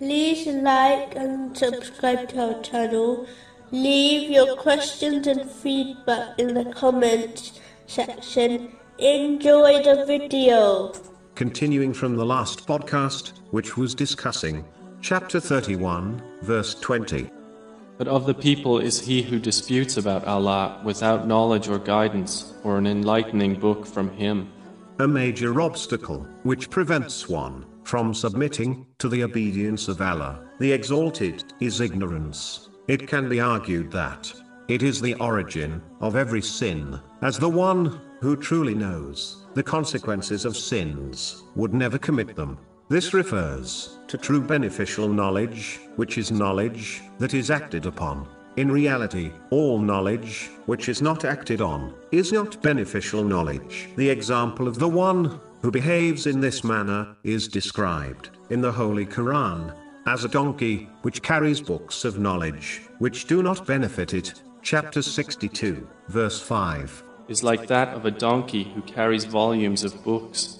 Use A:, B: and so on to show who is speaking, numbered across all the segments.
A: like and subscribe to our channel. Leave your questions and feedback in the comments section. Enjoy the video.
B: Continuing from the last podcast, which was discussing chapter 31, verse 20.
C: But of the people is he who disputes about Allah without knowledge or guidance or an enlightening book from him.
B: A major obstacle, which prevents one from submitting to the obedience of Allah, the Exalted, is ignorance. It can be argued that it is the origin of every sin, as the one who truly knows the consequences of sins would never commit them. This refers to true beneficial knowledge, which is knowledge that is acted upon. In reality, all knowledge, which is not acted on, is not beneficial knowledge. The example of the one who behaves in this manner is described in the Holy Quran as a donkey which carries books of knowledge which do not benefit it. Chapter 62, verse 5
C: is like that of a donkey who carries volumes of books.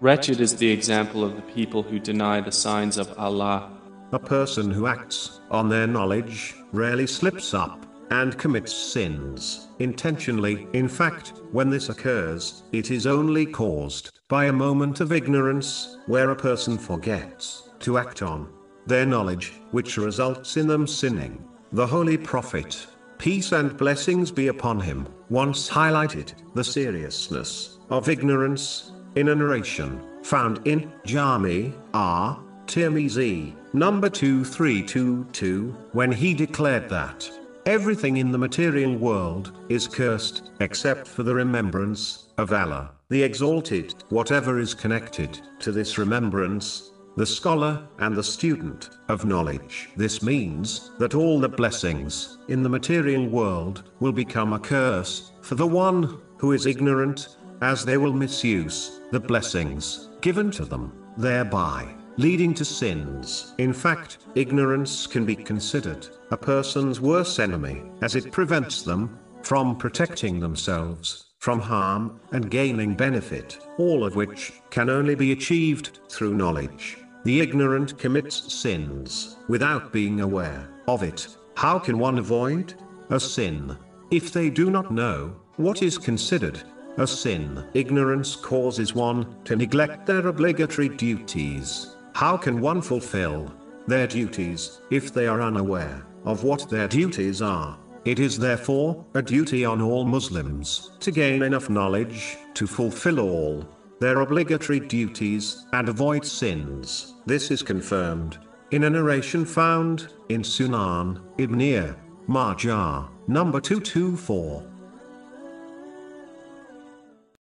C: Wretched is the example of the people who deny the signs of Allah.
B: A person who acts on their knowledge rarely slips up and commits sins intentionally. In fact, when this occurs, it is only caused by a moment of ignorance where a person forgets to act on their knowledge, which results in them sinning. The Holy Prophet, peace and blessings be upon him, once highlighted the seriousness of ignorance in a narration found in Jami At Tirmizi, number 2322, when he declared that everything in the material world is cursed except for the remembrance of Allah, the Exalted. Whatever is connected to this remembrance, the scholar and the student of knowledge. This means that all the blessings in the material world will become a curse for the one who is ignorant, as they will misuse the blessings given to them, thereby leading to sins. In fact, ignorance can be considered a person's worst enemy, as it prevents them from protecting themselves from harm and gaining benefit, all of which can only be achieved through knowledge. The ignorant commits sins without being aware of it. How can one avoid a sin if they do not know what is considered a sin? Ignorance causes one to neglect their obligatory duties. How can one fulfill their duties if they are unaware of what their duties are? It is therefore a duty on all Muslims to gain enough knowledge to fulfill all their obligatory duties and avoid sins. This is confirmed in a narration found in Sunan Ibn Majah, number 224.